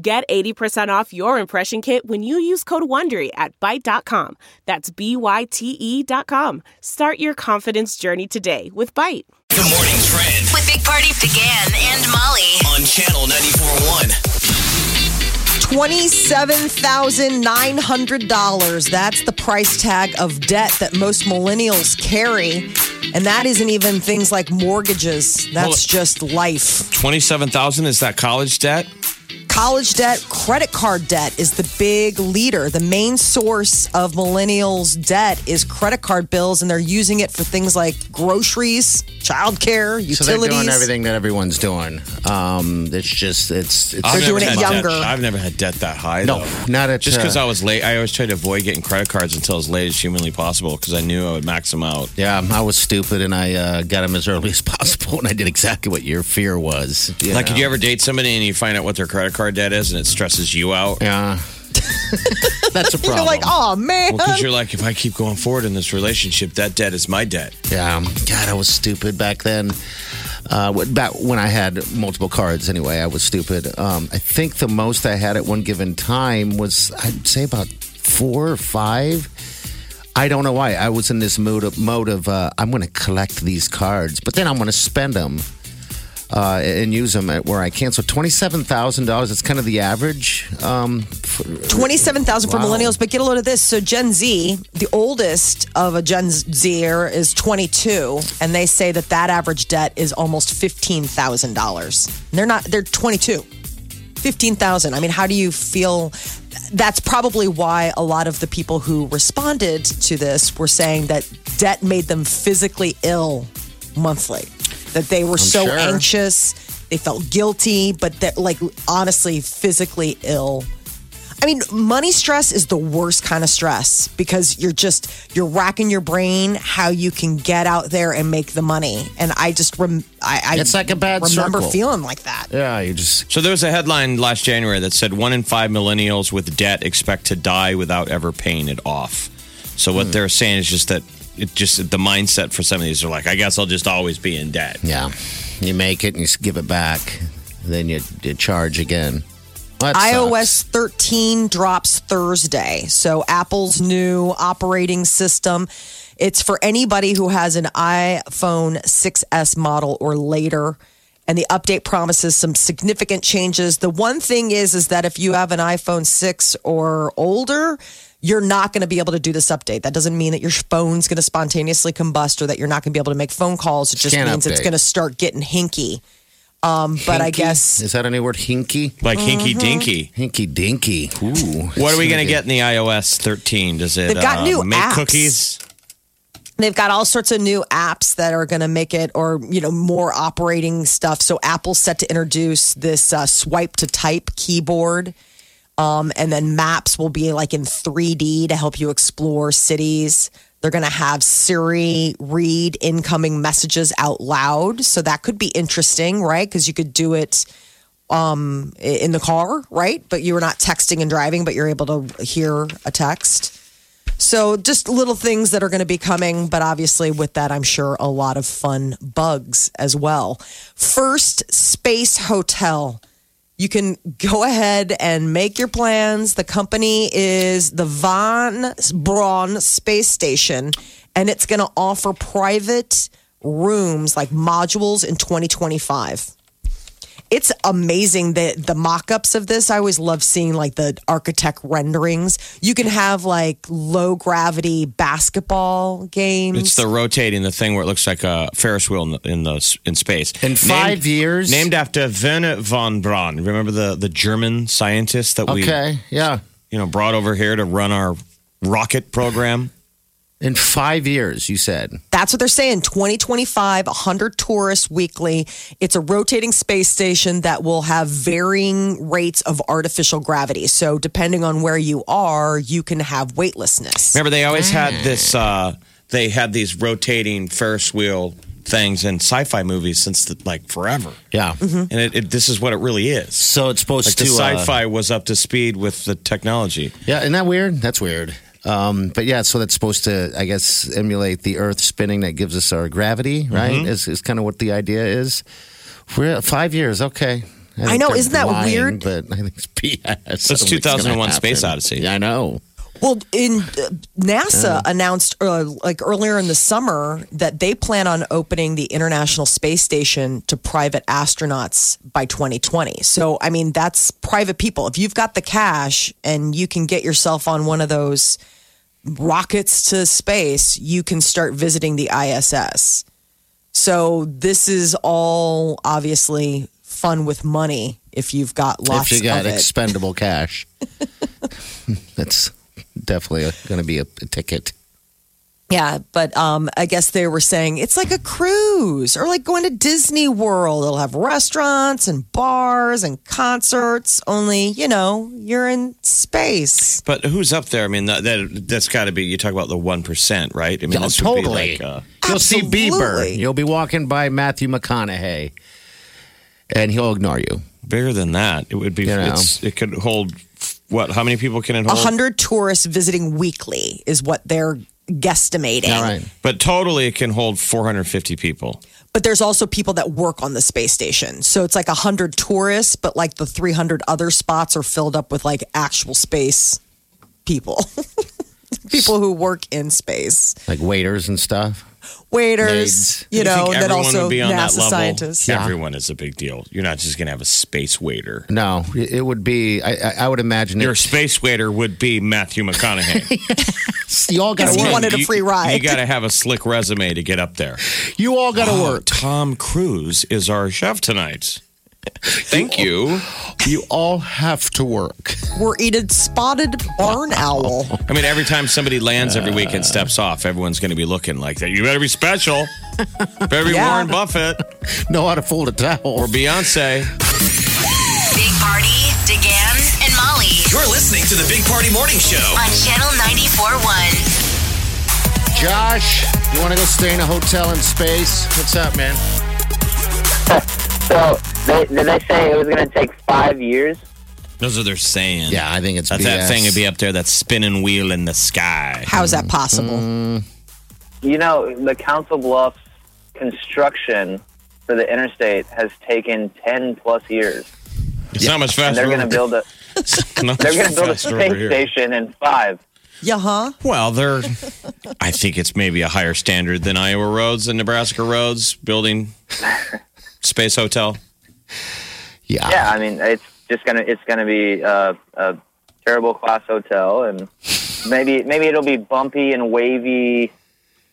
Get 80% off your impression kit when you use code WONDERY at Byte.com. That's B-Y-T-E dot com. Start your confidence journey today with Byte. Good morning trend With Big Party DeGan and Molly. on channel 94.1. $27,900. That's the price tag of debt that most millennials carry. And that isn't even things like mortgages. That's Well, just life. Twenty-seven thousand is that college debt? College debt, credit card debt is the big leader. The main source of millennials' debt is credit card bills, and they're using it for things like groceries, childcare, utilities. So they're utilities. doing everything that everyone's doing. Um, it's just it's it's I've doing never it had younger. Debt. I've never had debt that high. No, though. not at, Just because uh, I was late, I always tried to avoid getting credit cards until as late as humanly possible because I knew I would max them out. yeah. I was stupid and I uh, got them as early as possible, and I did exactly what your fear was. you Like, know? did you ever date somebody and you find out what their credit card debt is and it stresses you out? Yeah, that's a problem. You're like, oh man. Well, because you're like, if I keep going forward in this relationship, that debt is my debt. Yeah, God, I was stupid back then. Uh, back when I had multiple cards, anyway, I was stupid. Um, I think the most I had at one given time was, I'd say, about four or five. I don't know why. I was in this mood of, mode of uh, I'm going to collect these cards, but then I'm going to spend them uh, and use them at where I can. So twenty seven thousand dollars. It's kind of the average. Um, for, 27,000 for Wow. millennials, but get a load of this. So Gen Z, the oldest of a Gen Zer is 22, and they say that that average debt is almost $15,000. They're not, they're 22. 15,000. I mean, how do you feel? That's probably why a lot of the people who responded to this were saying that debt made them physically ill monthly. That they were so sure. anxious, they felt guilty, but that like honestly physically ill. I mean, money stress is the worst kind of stress because you're just you're racking your brain how you can get out there and make the money. And I just rem- I, I It's like a bad remember circle. feeling like that. yeah, you just So there was a headline last January that said one in five millennials with debt expect to die without ever paying it off. So what hmm. they're saying is just that it just the mindset for some of these are like, I guess I'll just always be in debt. Yeah. You make it and you give it back. Then you, you charge again. That iOS sucks. 13 drops Thursday. So Apple's new operating system. It's for anybody who has an iPhone 6S model or later. And the update promises some significant changes. The one thing is, is that if you have an iPhone 6 or older, you're not going to be able to do this update. That doesn't mean that your phone's going to spontaneously combust or that you're not going to be able to make phone calls. It just Can't means it's going to start getting hinky. Um, but I Hinky? guess Is that any word? Hinky? Like hinky Mm-hmm. dinky. Hinky dinky. Ooh. What are we going to get in the iOS 13? Does it They've got uh, new make apps. cookies? They've got all sorts of new apps that are going to make it, or you know, more operating stuff. So Apple's set to introduce this uh, swipe to type keyboard, um, and then maps will be like in 3D to help you explore cities. They're going to have Siri read incoming messages out loud, so that could be interesting, right? Because you could do it um, in the car, right? But you were not texting and driving, but you're able to hear a text. So just little things that are going to be coming, but obviously with that, I'm sure a lot of fun bugs as well. First Space Hotel. You can go ahead and make your plans. The company is the Von Braun Space Station, and it's going to offer private rooms like modules in 2025 it's amazing that the mock-ups of this. I always love seeing like the architect renderings. You can have like low gravity basketball games. It's the rotating the thing where it looks like a Ferris wheel in the, in, the, in space. In five years? named after Wernher von Braun. Remember the the German scientist that we Okay. Yeah. you know brought over here to run our rocket program. In five years, you said. That's what they're saying. 2025, 100 tourists weekly. It's a rotating space station that will have varying rates of artificial gravity. So, depending on where you are, you can have weightlessness. Remember, they always had this. Uh, they had these rotating Ferris wheel things in sci-fi movies since the, like forever, Yeah. and it, it, this is what it really is. So it's supposed Like to. the uh, sci-fi was up to speed with the technology. yeah, isn't that weird? That's weird. Um, but yeah, so that's supposed to, I guess, emulate the Earth spinning that gives us our gravity, right? Mm-hmm. Is, is kind of what the idea is. We're five years, okay. think I know, isn't that lying, weird? But I think it's BS. That's it's 2001 Space. Odyssey. Yeah, I know. Well, in uh, NASA announced uh, like earlier in the summer that they plan on opening the International Space Station to private astronauts by 2020. So, I mean, that's private people. If you've got the cash and you can get yourself on one of those rockets to space, you can start visiting the ISS. So, this is all obviously fun with money if you've got lots if you got expendable cash, that's definitely going to be a, a ticket. Yeah, but um, I guess they were saying it's like a cruise or like going to Disney World. It'll have restaurants and bars and concerts. Only you know you're in space. But who's up there? I mean, that, that that's got to be. You talk about the one percent, right? I mean, Yeah, this be totally. like, uh, You'll see Bieber. You'll be walking by Matthew McConaughey, and he'll ignore you. Bigger than that. It would be. You know. It's, it could hold. What? How many people can it A hold? hundred tourists visiting weekly is what they're guesstimating. All right. But totally, it can hold 450 people. But there's also people that work on the space station, so it's like a hundred tourists, but like the 300 other spots are filled up with like actual space people, people who work in space. Like waiters and stuff. Waiters, Maids. you know, think and everyone also would be on that NASA level? scientists. Everyone is a big deal. You're not just going to have a space waiter. No, it it would be. I, I- I would imagine Your it. space waiter would be Matthew McConaughey. You all got Yes, to he work. wanted a You- free ride. You got to have a slick resume to get up there. You all got to Oh, work. Tom Cruise is our chef tonight. Thank you. You all have to work. We're eating spotted barn owl. I mean, every time somebody lands every week and steps off, everyone's going to be looking like that. You better be special. better be Yeah. Warren Buffett Know how to fold a towel. or Beyonce. Big Party, DeGan, and Molly You're listening to the Big Party Morning Show. on Channel 94.1. Josh, you want to go stay in a hotel in space? What's up, man? So, they, did they say it was going to take five years? Those are they're saying. Yeah, I think it's That's that BS. thing would be up there, that spinning wheel in the sky. How's that possible? Mm. You know, the Council Bluffs construction for the interstate has taken 10 plus years. It's not much And faster. they're going to build a they're going to build a space station in 5. Yeah, huh? Well, they're. I think it's maybe a higher standard than Iowa roads and Nebraska roads building space hotel. Yeah. Yeah, I mean, it's just going to it's going to be uh, a terrible class hotel and maybe maybe it'll be bumpy and wavy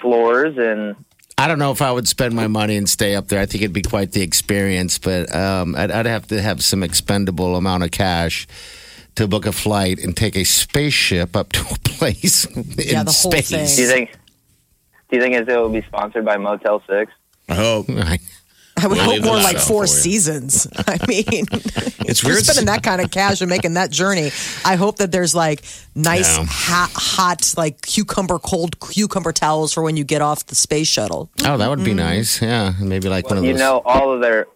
floors and I don't know if I would spend my money and stay up there. I think it'd be quite the experience, but um, I'd, I'd have to have some expendable amount of cash to book a flight and take a spaceship up to a place in the whole space. do you think do you think it will be sponsored by Motel 6? I hope. Right. I would We'll hope more like four seasons. I mean, It's you're weird. spending that kind of cash and making that journey. I hope that there's like nice, Yeah. hot, hot, like cucumber, cold cucumber towels for when you get off the space shuttle. Oh, that would be Mm-hmm. nice. Yeah, maybe like one of those. you know all of their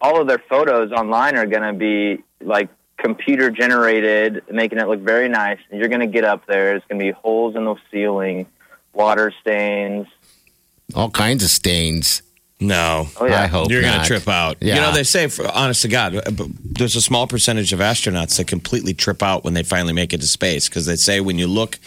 all of their photos online are going to be like computer generated making it look very nice and you're going to get up there it's going to be holes in the ceiling water stains all kinds of stains. No. oh yeah I hope You're going to trip out. Yeah. You know, they say, for, honest to God, uh, there's a small percentage of astronauts that completely trip out when they finally make it to space because they say when you look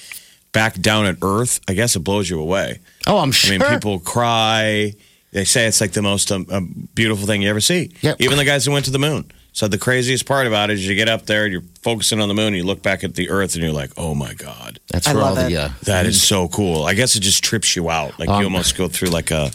back down at Earth, I guess it blows you away. Oh, I'm sure. I mean, people cry. They say it's like the most um, um, beautiful thing you ever see. Yep. Even the guys who went to the moon. So the craziest part about it is you get up there, you're focusing on the moon, and you look back at the Earth, and you're like, "Oh my God, That's I where all love the uh, that is so cool." I guess it just trips you out. Like Um, you almost go through like a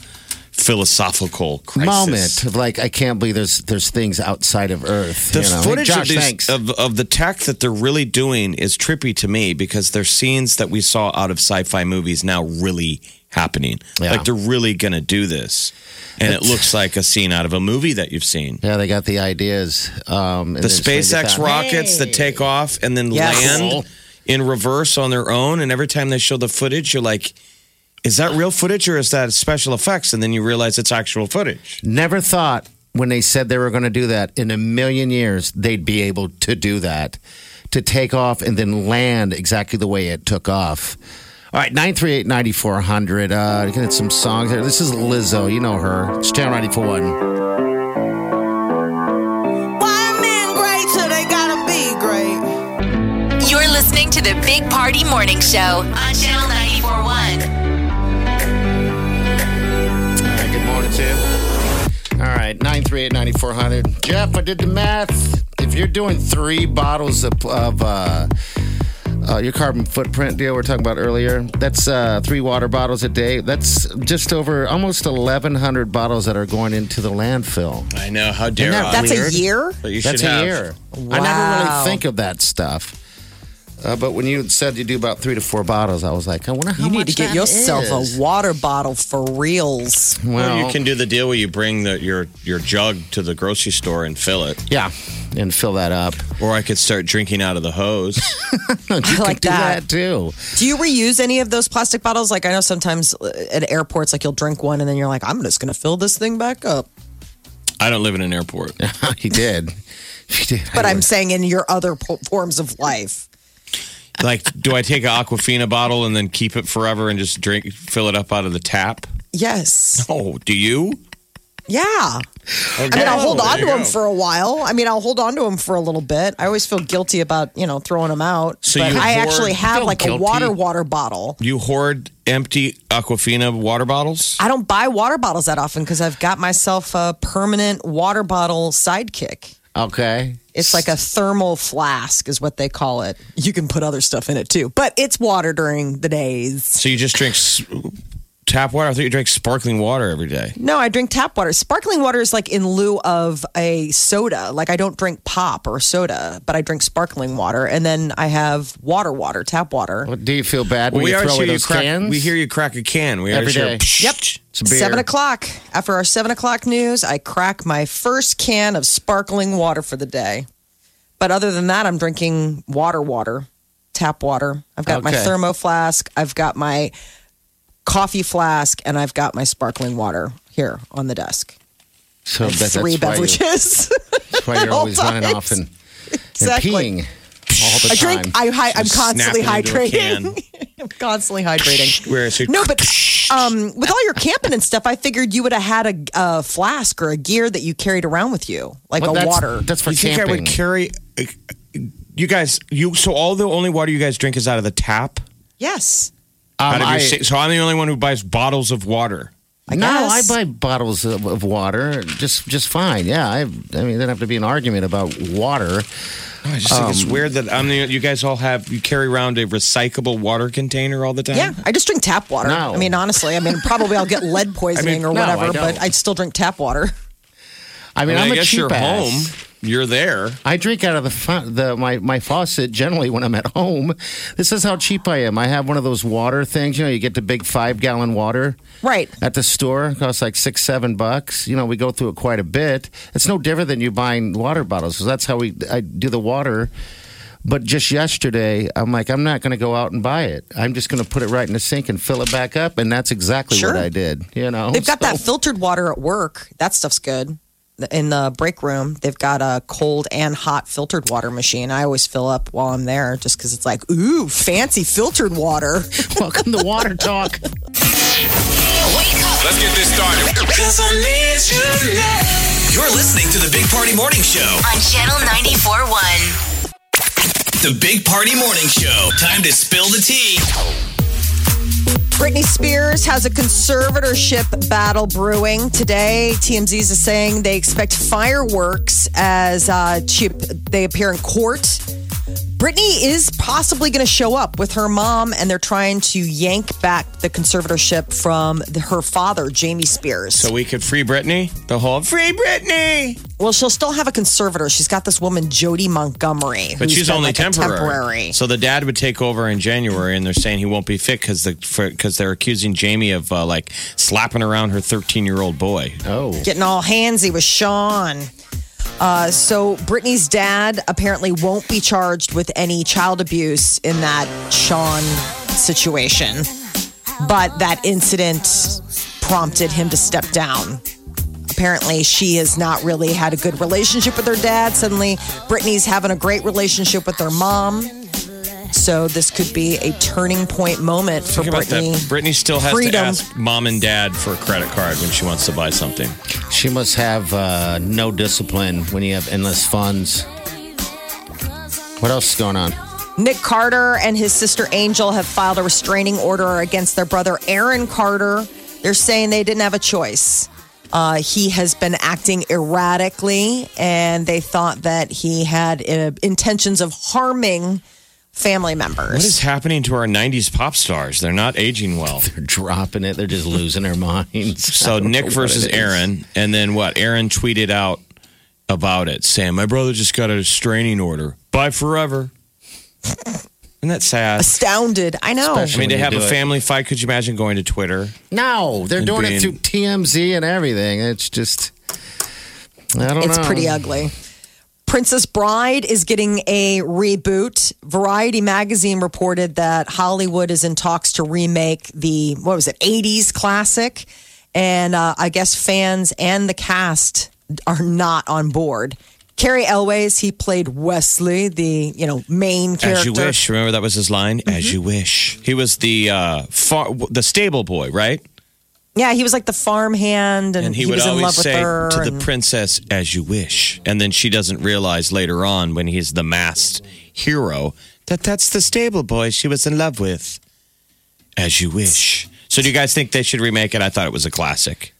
philosophical crisis. moment of like, I can't believe there's there's things outside of Earth. The you know? Hey, footage Josh, of, these, of of the tech that they're really doing is trippy to me because they're scenes that we saw out of sci-fi movies now really happening. Yeah. Like they're really going to do this, and it looks like a scene out of a movie that you've seen. yeah, they got the ideas. Um, The then just like SpaceX rockets that take off and then Yes. land in reverse on their own, and every time they show the footage, you're like. Is that real footage or is that special effects? And then you realize it's actual footage. Never thought when they said they were going to do that in a million years they'd be able to do that to take off and then land exactly the way it took off. All right, 938 9400. Uh, get some songs here. This is Lizzo. You know her. It's Channel 941. Why men great till they gotta be great? You're listening to the Big Party Morning Show on Channel you. All right, 938 9400. Jeff, I did the math. If you're doing three bottles of, of uh, uh, your carbon footprint deal we are talking about earlier, that's uh, three water bottles a day. That's just over almost 1,100 bottles that are going into the landfill. I know. How dare that I? That's Weird. a year? But you That's a have. year. I never really think of that stuff. Uh, but when you said you do about three to four bottles, I was like, I wonder how You need to get yourself is. a water bottle for reals. Well, Well, you can do the deal where you bring the, your your jug to the grocery store and fill it, yeah, and fill that up. or I could start drinking out of the hose. You I could like do that. that too. Do you reuse any of those plastic bottles? Like I know sometimes at airports, like you'll drink one and then you're like, I'm just gonna fill this thing back up. I don't live in an airport. he did. He did. But I I'm saying in your other po- forms of life. Like, do I take an Aquafina bottle and then keep it forever and just drink, fill it up out of the tap? Yes. Oh, do you? Yeah. Oh, I mean, I'll hold on to them for a while. I mean, I'll hold on to them for a little bit. I always feel guilty about, you know, throwing them out. So but you I hoard- actually have like guilty. a water water bottle. You hoard empty Aquafina water bottles? I don't buy water bottles that often because I've got myself a permanent water bottle sidekick. Okay. It's like a thermal flask, is what they call it. You can put other stuff in it too, but it's water during the days. So you just drink tap water? I thought you drank sparkling water every day. No, I drink tap water. Sparkling water is like in lieu of a soda. Like I don't drink pop or soda, but I drink sparkling water, and then I have water, water, tap water. What, do you feel bad Well, when we you always throw away hear you those crack. cans? We hear you crack a can. We always hear. Yep. It's a beer. Seven o'clock. After our seven o'clock news, I crack my first can of sparkling water for the day. But other than that, I'm drinking water, water, tap water. I've got my Okay. thermo flask. I've got my coffee flask, and I've got my sparkling water here on the desk. So that, Three that's why you- beverages. That's why you're all always running off and, and peeing all the I time. drink. I, hi, I'm constantly snap it into a hydrating. I'm constantly hydrating. Where is it? No, but um, with all your camping and stuff, I figured you would have had a, a flask or a gear that you carried around with you, like Well, a that's, water. That's for you think camping. I would carry? uh, You guys, you so all the only water you guys drink is out of the tap. yes. Um, out of your I- sa- so I'm the only one who buys bottles of water. no, I buy bottles of, of water just just fine. Yeah, I, I mean, there'd have to be an argument about water. I just think it's Um, weird that I'm the, you guys all have you carry around a recyclable water container all the time. Yeah, I just drink tap water. No. I mean, honestly, I mean, probably I'll get lead poisoning or no, I whatever, but. I'd still drink tap water. I I mean, mean, I'm I a guess cheap you're ass. home. You're there. I drink out of the fu- the my my faucet generally when I'm at home. This is how cheap I am. I have one of those water things. You know, you get the big five gallon water Right. at the store. It costs like six seven bucks. You know, we go through it quite a bit. It's no different than you buying water bottles. So that's how we I do the water. But just yesterday, I'm like, I'm not going to go out and buy it. I'm just going to put it right in the sink and fill it back up, and that's exactly Sure. what I did. You know, They've got So- that filtered water at work. That stuff's good. In the break room, they've got a cold and hot filtered water machine. I always fill up while I'm there just because it's like, ooh, fancy filtered water. Welcome to Water Talk. Let's get this started. You're listening to the Big Party Morning Show. On Channel 94.1. The Big Party Morning Show. Time to spill the tea. Britney Spears has a conservatorship battle brewing today. TMZ is saying they expect fireworks as uh, she, they appear in court. Britney is possibly going to show up with her mom, and they're trying to yank back the conservatorship from the, her father, Jamie Spears. So we could free Britney? The whole free Britney! well, she'll still have a conservator. She's got this woman, Jodi Montgomery, But she's only like temporary. temporary. So the dad would take over in January, and they're saying he won't be fit because the, because they're accusing Jamie of uh, like slapping around her 13 year old boy. Oh, getting all handsy with Sean. Uh, so Britney's dad apparently won't be charged with any child abuse in that Sean situation, but that incident prompted him to step down. Apparently, she has not really had a good relationship with her dad. Suddenly, Britney's having a great relationship with her mom. So this could be a turning point moment for Think about Britney. Britney still has Freedom. to ask mom and dad for a credit card when she wants to buy something. she must have uh, no discipline when you have endless funds. What else is going on? Nick Carter and his sister Angel have filed a restraining order against their brother Aaron Carter. They're saying they didn't have a choice. Uh, he has been acting erratically, and they thought that he had uh, intentions of harming family members. What is happening to our 90s pop stars? They're not aging well. They're dropping it. They're just losing their minds. So Nick versus. Aaron, and then what? Aaron tweeted out about it, saying, "My brother just got a restraining order. Bye forever." Isn't that sad? Astounded. I know. I mean, to have a do it. family fight. Could you imagine going to Twitter? No, they're doing being- it through TMZ and everything. It's just, I don't It's know. pretty ugly. Princess Bride is getting a reboot. Variety magazine reported that Hollywood is in talks to remake the, what was it, 80s classic. And uh, I guess fans and the cast are not on board. Cary Elwes, he played Westley, the you know main character. As you wish. Remember that was his line. As you wish. He was the uh, far, the stable boy, right? Yeah, he was like the farmhand, and, And he, he, would was in always love with say her. to the and- princess, "As you wish." And then she doesn't realize later on when he's the masked hero that that's the stable boy she was in love with. As you wish. So do you guys think they should remake it? I thought it was a classic.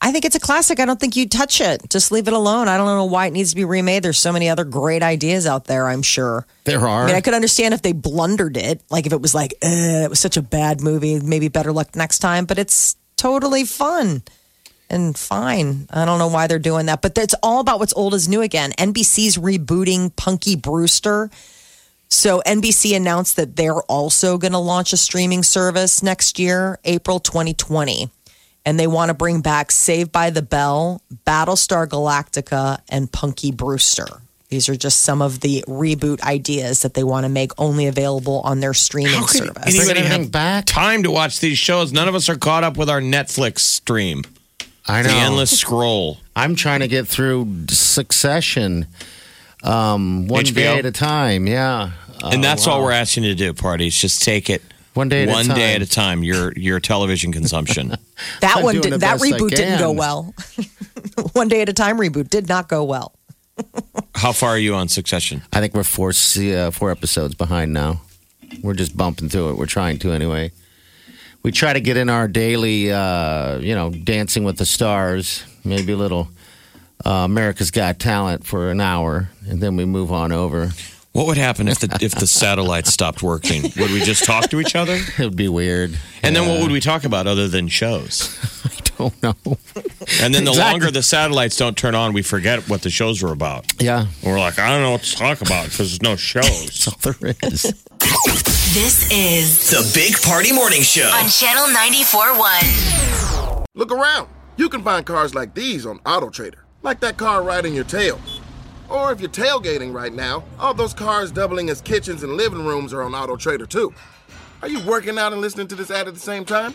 I think it's a classic. I don't think you touch it. Just leave it alone. I don't know why it needs to be remade. There's so many other great ideas out there, I'm sure. There are. I mean, I could understand if they blundered it, like if it was like, it was such a bad movie, maybe better luck next time, but it's totally fun and fine. I don't know why they're doing that, but it's all about what's old is new again. NBC's rebooting Punky Brewster. So NBC announced that they're also going to launch a streaming service next year, April 2020. And they want to bring back Saved by the Bell, Battlestar Galactica, and Punky Brewster. These are just some of the reboot ideas that they want to make only available on their streaming service. anybody have back? time to watch these shows? None of us are caught up with our Netflix stream. I know. The endless scroll. I'm trying to get through Succession, um, one HBO? day at a time. Yeah, and that's all wow. we're asking you to do, parties. Just take it One day at a one day time. at a time. Your your television consumption. that I'm one, did, that reboot didn't go well. one day at a time reboot did not go well. How far are you on Succession? I think we're four uh, four episodes behind now. We're just bumping through it. We're trying to anyway. We try to get in our daily, uh, you know, Dancing with the Stars, maybe a little uh, America's Got Talent for an hour, and then we move on over. What would happen if the if the satellites stopped working? Would we just talk to each other? It would be weird. And then what would we talk about other than shows? I don't know. And then the Exactly. longer the satellites don't turn on, we forget what the shows were about. Yeah, And we're like, I don't know what to talk about because there's no shows. that's all there is. This is The Big Party Morning Show. on Channel 94.1. Look around. You can find cars like these on AutoTrader, like that car right in your tail. Or if you're tailgating right now, all those cars doubling as kitchens and living rooms are on AutoTrader too. Are you working out and listening to this ad at the same time?